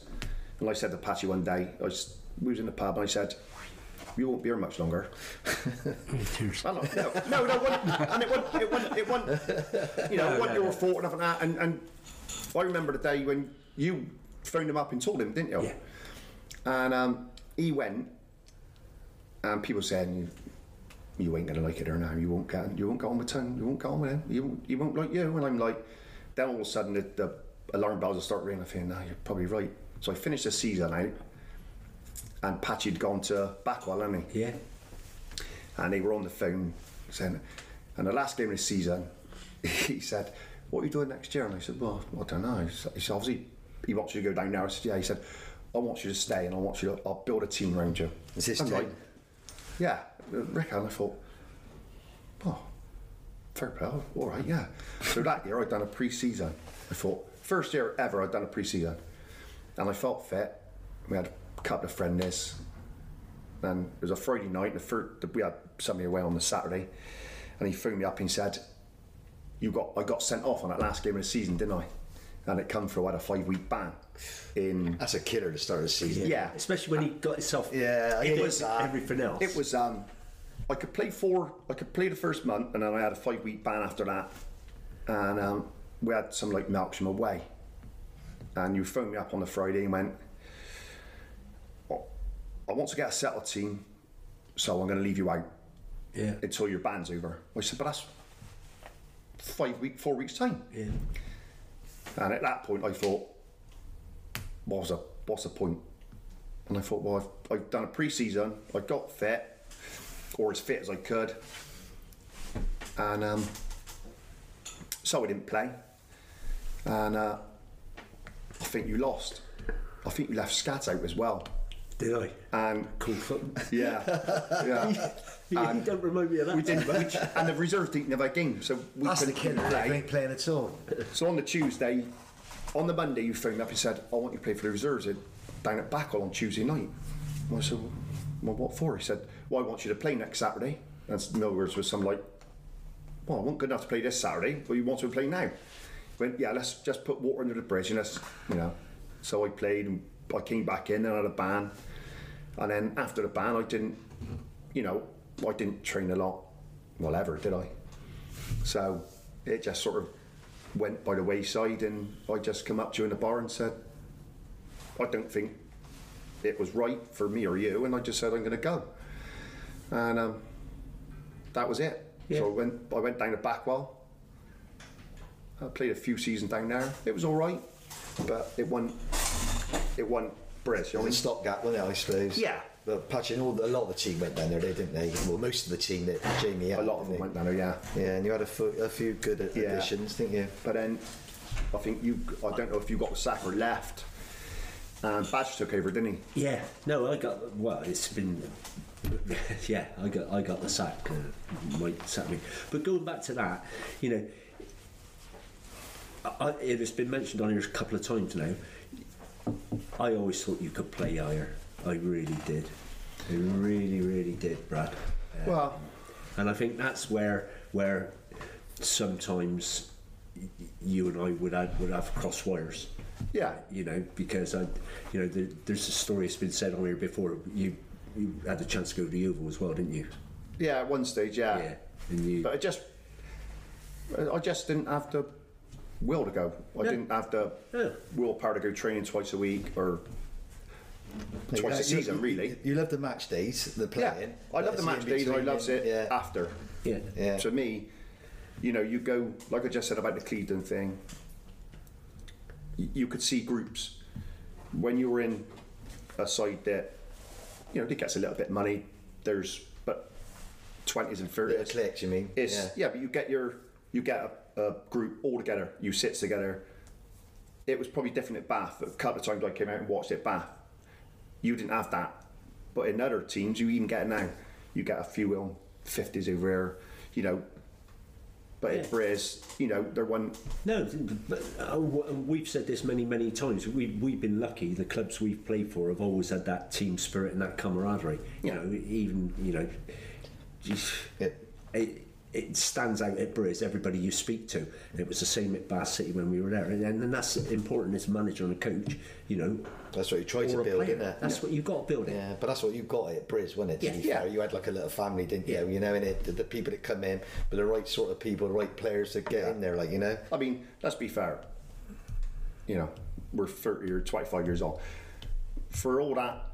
And I said to Patchy one day, I was, we was in the pub, and I said, "You won't be here much longer." Well, no, no, no, no, and it wasn't, it wasn't, it wasn't, you know, it wasn't your fault and nothing like that. And, and I remember the day when you phoned him up and told him, didn't you?
Yeah.
And um, he went, and people said, "You ain't gonna like it or now. You won't get, you won't get on with Tone. You won't get on with him. You, won't- he won't like you." And I'm like, then all of a sudden the, the alarm bells will start ringing. I think, "No, you're probably right." So I finished the season out, and Patchy'd gone to Backwell, hadn't he?
Yeah.
and they were on the phone saying, and the last game of the season, he said, "What are you doing next year?" And I said, "Well, I don't know." He said, he "Obviously, he wants you to go down there." I said, "Yeah." He said, "I want you to stay, and I want you to. I'll build a team around you."
Is this
I'm like, "Yeah, Rick." And I thought, "Oh, fair play. All right, yeah." So that year, I'd done a pre-season. I thought, first year ever, I'd done a pre-season, and I felt fit. We had couple of friendlies. And it was a Friday night. The first, we had somebody away on the Saturday, and he phoned me up and he said, "You got, I got sent off on that last game of the season, didn't I?" And it come through. I had a five-week ban. In
That's a killer to start the season.
yeah,
Especially when he got himself.
Yeah,
it was
that.
everything else.
it was. Um, I could play four. I could play the first month, and then I had a five-week ban after that. and um, we had some like Melksham away, and you phoned me up on the Friday and went, "Oh, I want to get a settled team, so I'm going to leave you out
Yeah.
until your band's over. I said, but that's five week, four weeks time.
Yeah.
And at that point, I thought, what was the, what's the point? And I thought, well, I've, I've done a pre-season, I got fit, or as fit as I could, and um, so I didn't play. And uh, I think you lost. I think you left Scat out as well.
Did I?
And
Cool fun.
yeah, yeah.
you don't remind me of that.
We didn't, we, and the reserve didn't have a game, so we
That's the
couldn't
killer.
play.
Ain't playing at all.
So on the Tuesday, on the Monday, you phoned up and said, I want you to play for the reserves in- down at Backwell on Tuesday night. And I said, well, what for? He said, well, I want you to play next Saturday. And Millwards was some like, well, I wasn't good enough to play this Saturday, but you want to play now? He went, yeah, let's just put water under the bridge and let's, you know. So I played and I came back in and I had a ban. And then after the ban, I didn't, you know, I didn't train a lot, well, ever, did I? So it just sort of went by the wayside, and I just come up to you in the bar and said, I don't think it was right for me or you, and I just said I'm going to go, and um, that was it.
Yeah.
So I went, I went down to Backwell. I played a few seasons down there. It was all right, but it wasn't. It wasn't British. You know
It
what I
was
mean?
stopgap, wasn't it, I suppose?
Yeah.
But patching all the, a lot of the team went down there, didn't they? Well, most of the team that Jamie had.
A lot of them went down there, yeah.
Yeah, and you had a, few good
Yeah.
additions, didn't you?
But then I think you, I don't know if you got the sack or left. And Badge took over, didn't he?
Yeah, no, I got. Well, it's been. Yeah, I got I got the sack. Uh, Mike sacked me. But going back to that, you know, I, it has been mentioned on here a couple of times now. I always thought you could play higher. I really did. I really, really did, Brad. Uh,
Well,
and I think that's where where sometimes you and I would have, would have cross wires
yeah.
you know, because I, you know, there, there's a story that's been said on here before. You, you had the chance to go to the Oval as well, didn't you?
Yeah, at one stage, yeah.
Yeah, and you.
But I just, I just didn't have the will to go. I
No.
didn't have the
No.
willpower to go training twice a week or twice a season,
you-
really.
You, you love the match days, the
Yeah,
playing.
I love the match days and I
between
loves it
Yeah.
after.
yeah,
Yeah.
To me, you know, you go like I just said about the Clevedon thing. y- You could see groups when you were in a side that you know it gets a little bit of money. There's but twenties and
Bit of
thirties.
clicks, you mean?
It's
yeah.
yeah. but you get your you get a, group all together. You sit together. It was probably different at Bath. A couple of times I came out and watched it at Bath. You didn't have that, but in other teams, you even get it now. You get a few on fifties over here, you know. But
Yeah.
at you know, they're one.
no, but uh, we've said this many, many times. We, we've been lucky. The clubs we've played for have always had that team spirit and that camaraderie. You
Yeah.
know, even you know, just,
It-
it, it stands out at Briz. Everybody you speak to, And it was the same at Bath City when we were there, and, and that's important as a manager and a coach. You know,
That's what you try to build,
player.
isn't it?
That's what you've got to build it.
Yeah, but that's what you got at Briz, wasn't it?
Yeah,
yeah.
you had like a little family, didn't you?
Yeah.
you? You know, and it the, the people that come in, but the right sort of people, the right players to get
Yeah.
in there, like you know.
I mean, let's be fair. You know, we're 30 or 25 years old. For all that,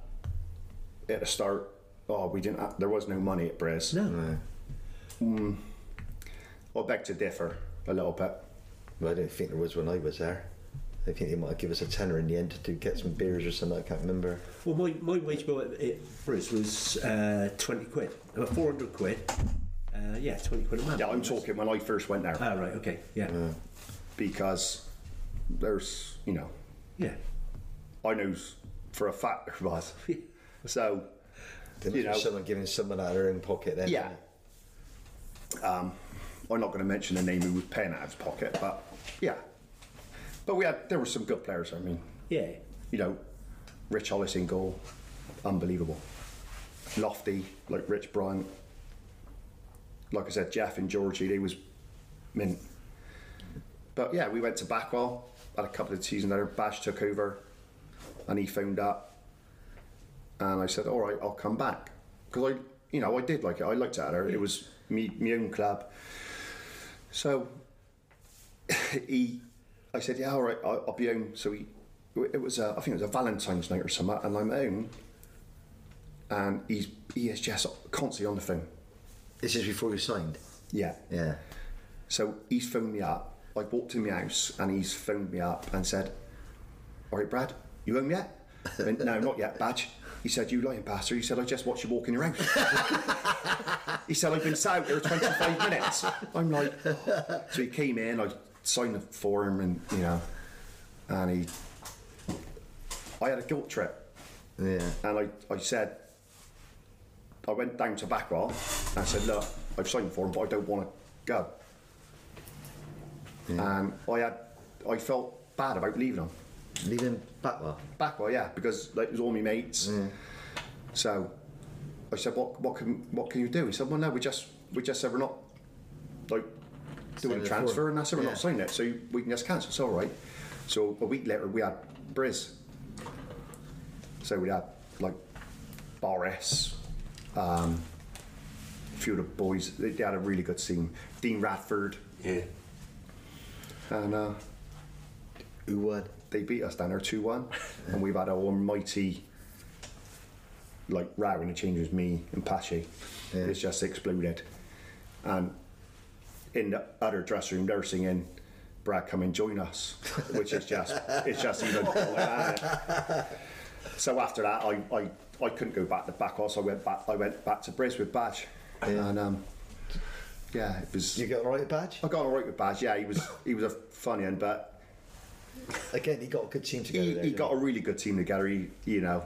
at the start, oh, we didn't. Have, there was no money at Briz.
No, mm.
I beg to differ a little bit.
Well, I don't think there was when I was there. I think they might give us a tenner in the end to get some beers or something. I can't remember.
Well, my, my wage bill at, at Briz was uh, 20 quid, about 400 quid. Uh, yeah, 20 quid a month.
Yeah, I'm talking when I first went there
Ah, right, okay, yeah.
because there's, you know,
Yeah.
I know for a fact there was. So,
There
You know-
someone giving someone out of their own pocket then.
yeah. Um, I'm not going to mention the name who was paying out of his pocket, but yeah. But we had there were some good players. I mean,
Yeah.
you know, Rich Hollis in goal, unbelievable. Lofty, like Rich Bryant. Like I said, Jeff and Georgie, they was mint. But yeah, we went to Backwell, had a couple of seasons there. Bash took over, and he phoned up, and I said, "All right, I'll come back," because I, you know, I did like it. I liked it. There, it was me, my own club. So he, I said, yeah, all right, I'll, I'll be home. So he, it was, a, I think it was a Valentine's night or something, and I'm home, and he's he is just constantly on the phone.
This is before you signed.
Yeah.
Yeah.
So he's phoned me up. I walked in my house, and he's phoned me up and said, "All right, Brad, you home yet?" Went, no, not yet, Badge. He said, "You lying bastard." He said, "I just watched you walk in your house." he said, "I've been sat out there 25 minutes." I'm like, oh. so he came in. I signed the form, and you know, and he, I had a guilt trip,
Yeah.
and I, I said, I went down to back Backwell and I said, look, I've signed the form, but I don't want to go. And I had, I felt bad about leaving them.
Leaving Backwell.
Backwell, yeah, because like, it was all my mates. So I said, what, what can, what can you do? He said, well, no, we just, we just said we're not like doing
Signing
a transfer,
form.
and that's it. We're
Yeah.
not signing it, so we can just cancel. It's all right. So a week later, we had Briz. So we had like Boris, um, a few of the boys. They, they had a really good team. Dean Radford,
Yeah.
and uh,
Who won?
They beat us down there 2 1. and we've had an almighty like row and it changes me and Patchy.
Yeah.
It's just exploded. And in the other dressing room, they're singing, Brad, come and join us, which is just, it's just even. So after that, I, I, I couldn't go back to Backwell. I went back. I went back to Briz with Badge, Yeah. and um, yeah, it was.
You got the right badge?
I got all right with Badge. Yeah, he was he was a funny one, but
Again, he got a good team together.
he,
there,
he got a really good team together. He, you know,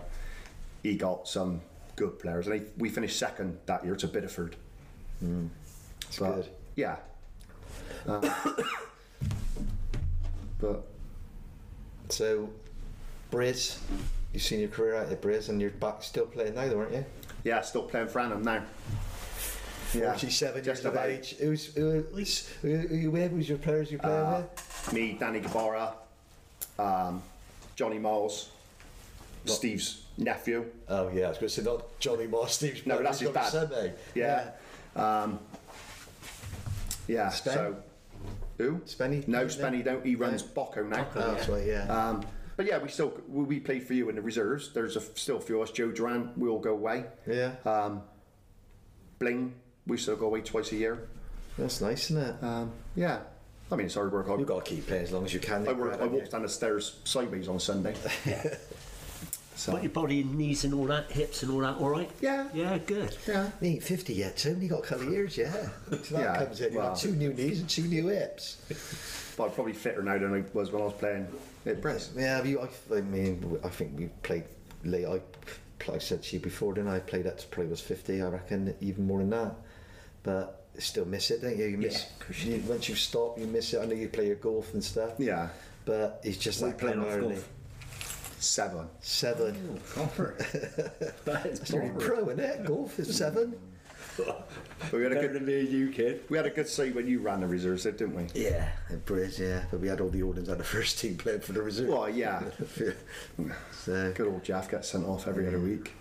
he got some good players, and he, we finished second that year to Bideford.
It's
But,
good.
Yeah. Um, but
So, Briz, you've seen your career out at Briz and you're back still playing now, though, aren't you?
yeah, still playing for Hanham now. Yeah,
47
just
years of
about.
age. Who's, who, who, who you with? Who's your players you playing
Uh,
with?
Me, Danny Gabara, um, Johnny Miles, Steve's nephew.
Oh, yeah, I was going to say not Johnny Moss, Steve's
No,
brother,
that's his dad.
eh?
Yeah. Um, yeah.
Spen?
So, who?
Spenny?
No. Spenny don't. He runs Bocco now.
Oh, that's right, yeah.
Um, but yeah, we still we, we play for you in the reserves. There's a, still a few of us. Joe Duran, we all go away.
yeah,
Um, Bling, we still go away twice a year.
that's nice, isn't it?
Um, yeah, I mean it's hard work. I,
You've got to keep playing as long as you can.
I, work,
Brad,
I walked down the stairs sideways on Sunday. so
Got your body and knees and all that, hips and all that, all right?
yeah,
Yeah, good.
yeah.
You ain't 50 yet, Tim. You got a couple of years, yeah. So that
Yeah,
comes in. You
well-
got two new knees and two new hips.
But I'm probably fitter now than I was when I was playing at Briz.
Yeah, you, I, I mean, I think we played late. I, I said to you before, didn't I? I played that to probably was 50, I reckon, even more than that. But you still miss it, don't you? You miss
Yeah, you
once you stop, you miss it. I know you play your golf and stuff.
Yeah,
But it's just
like playing off golf?
seven.
Seven.
Oh, that is
That's pro, isn't it? Golf is seven.
We had a
Better
good
than me you, kid.
we had a good side when you ran the reserves, didn't we?
Yeah, at Bridge, yeah. But we had all the Ordens on the first team playing for the reserve.
Well, yeah.
so,
Good old Jeff gets sent off every other week.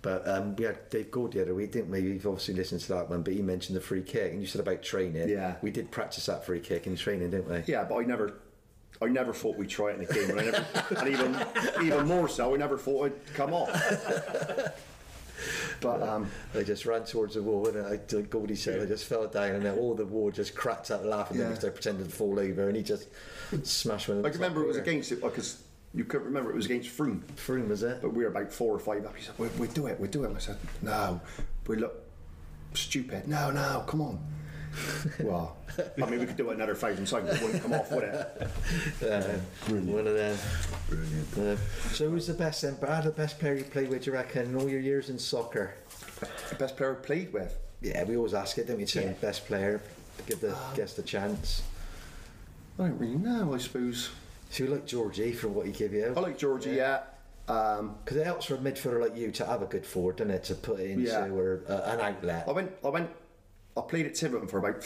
But um, we had Dave Gould the other week, didn't we? You've obviously listened to that one, but he mentioned the free kick, and you said about training.
Yeah.
We did practice that free kick in training, didn't we?
Yeah, but I never, I never thought we'd try it in a game, and, I never, and even, even more so, I never thought it'd come off. But um,
I just ran towards the wall, and I, like Goldie said, I just fell down, and then all the wall just cracked up laughing
Yeah.
because I pretended to fall over, and he just smashed one.
I remember it was against it because you couldn't remember it was against Frome,
Frome, was it?
but we were about four or five up. He said, "We we do it, we do it." And I said, "No, we look stupid. No, no, come on." well, I mean, we could do it another thousand times. It wouldn't come off, would it?
Uh, yeah, one of them. Brilliant. so, who's the best then? Brad, the best player you played with, do you reckon, in all your years in soccer?
The best player I played with.
Yeah, we always ask it, don't we? Tim? Best player, give the um, guest a chance.
I don't really know. I suppose
So, you like Georgie for what he gave you?
I like Georgie. Yeah. Um,
Because it helps for a midfielder like you to have a good forward, doesn't it? To put it into
Yeah.
or uh, an outlet.
I went. I went. I played at Tiverton for about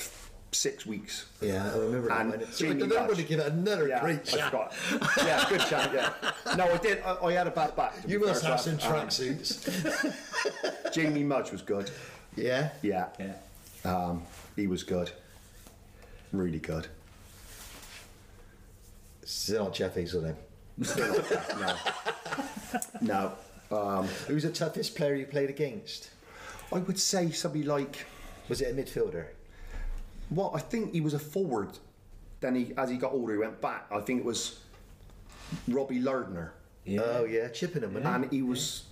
six weeks.
Yeah, I remember that.
And.
So
Jamie
I'm going to give it another
Yeah,
great shot.
Yeah, good shot. Yeah. No, I did. I, I had a bad back.
You must have
so,
some
um,
tracksuits.
Jamie Mudge was good.
yeah.
Yeah.
Yeah.
Um, he was good. Really good.
Still not Jeff Hazel then.
Still not that, no. No. Um,
Who's the toughest player you played against?
I would say somebody like
Was it a midfielder?
Well, I think he was a forward. Then he, as he got older, he went back. I think it was Robbie Lardner,
Yeah.
Oh yeah, Chippenham. wasn't
and he was.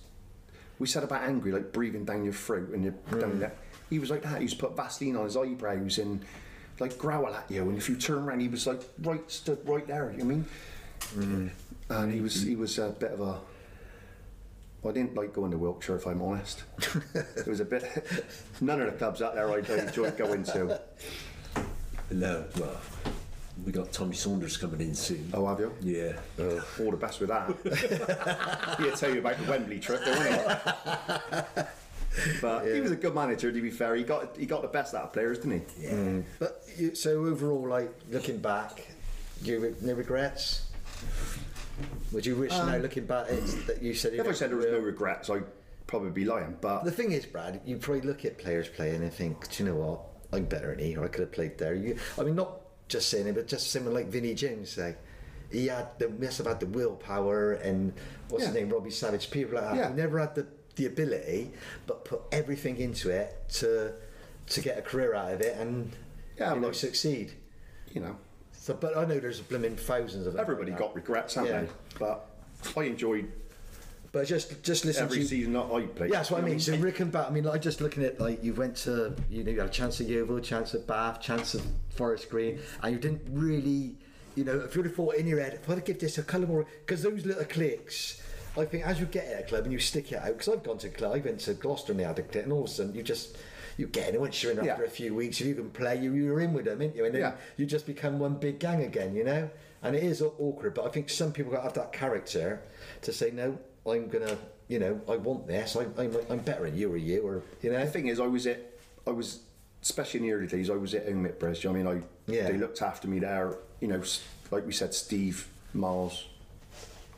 We said about angry, like breathing down your throat and your down there. He was like that. He used to put Vaseline on his eyebrows and like growl at you. And if you turn around, he was like right, stood right there. You know I mean? Mm. And he was he was a bit of a. I didn't like going to Wiltshire, if I'm honest. it was a bit. None of the clubs out there I enjoyed going to.
No, well, we got Tommy Saunders coming in soon.
Oh, have you?
Yeah.
Oh, all the best with that. He'll tell you about the Wembley trip, don't he? But he was a good manager. To be fair, he got he got the best out of players, didn't he?
Yeah.
But you, so overall, like looking back, you re- no regrets. Would you wish now, um, looking back, it's, that you said? you
If I said there was no regrets, I'd probably be lying. But
The thing is, Brad, you probably look at players playing and think, do you know what? I'm better than he, or I could have played there. You, I mean, not just saying it, but just someone like Vinnie Jones, say. He had the must have had the willpower and what's his name, Robbie Savage, people like that.
Yeah.
Who never had the, the ability, but put everything into it to to get a career out of it and
Yeah,
you know,
like-
succeed.
you know,
So, but I know there's a blooming thousands of
everybody got regrets, haven't
Yeah.
they? But I enjoyed
But just just listen
every
to
season that I played.
Yeah, that's what I
You
mean. So looking back, I mean, like just looking at like you went to, you know, you had a chance at Yeovil, chance at Bath, chance at Forest Green, and you didn't really, you know, if you'd have thought in your head, if I'd give this a colour more, because those little clicks, I think as you get at a club and you stick it out, because I've gone to club, I went to Gloucester and they had a and all of a sudden you just. You get in, and once you're in after
Yeah.
a few weeks, if you can play, you, you're in with them, ain't you? And then
Yeah.
you just become one big gang again, you know? And it is awkward, but I think some people got to have that character to say, no, I'm to, you know, I want this, I'm, I'm, I'm better than you or you, or, you know?
The thing is, I was at, I was, especially in the early days, I was at home at Briz. I mean, I
Yeah.
they looked after me there. You know, like we said, Steve, Miles,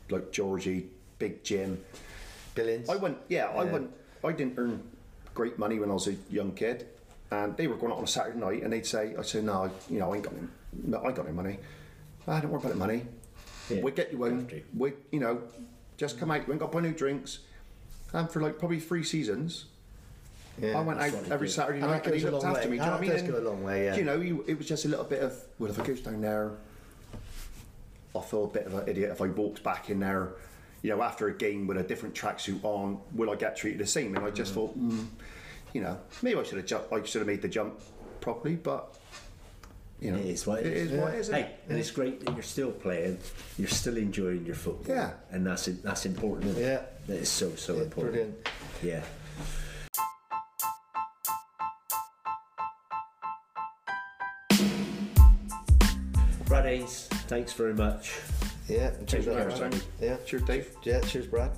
like Georgie, Big gym.
Billings.
I went, yeah, I went. I didn't earn great money when I was a young kid, and they were going out on a Saturday night, and they'd say, "I said, no, you know, I ain't got, any, no, I ain't got any money. I don't worry about the money.
Yeah,
we get you in. We, you know, just come out. We ain't got buy new drinks." And for like probably three seasons,
Yeah.
I went out every
did.
Saturday
And
night and he looked after
way.
me. Do you know what I mean?
go a long way, yeah.
You know, you, it was just a little bit of, well, if I goes down there, I feel a bit of an idiot if I walked back in there, you know, after a game with a different tracksuit on, will I get treated the same? And I just thought, mm, you know, maybe I should have jumped, I should have made the jump properly, but, you know,
It is what it
it
is.
is. what it
Hey,
it?
and it's great that you're still playing, you're still enjoying your football.
Yeah.
And that's that's important. isn't it?
Yeah.
That is so, so
Yeah,
important.
brilliant.
Yeah. Brad Haynes, thanks very much.
Yeah. Cheers,
Thank you very
Brad.
much,
Yeah.
Cheers, Dave.
Yeah. Cheers, Brad.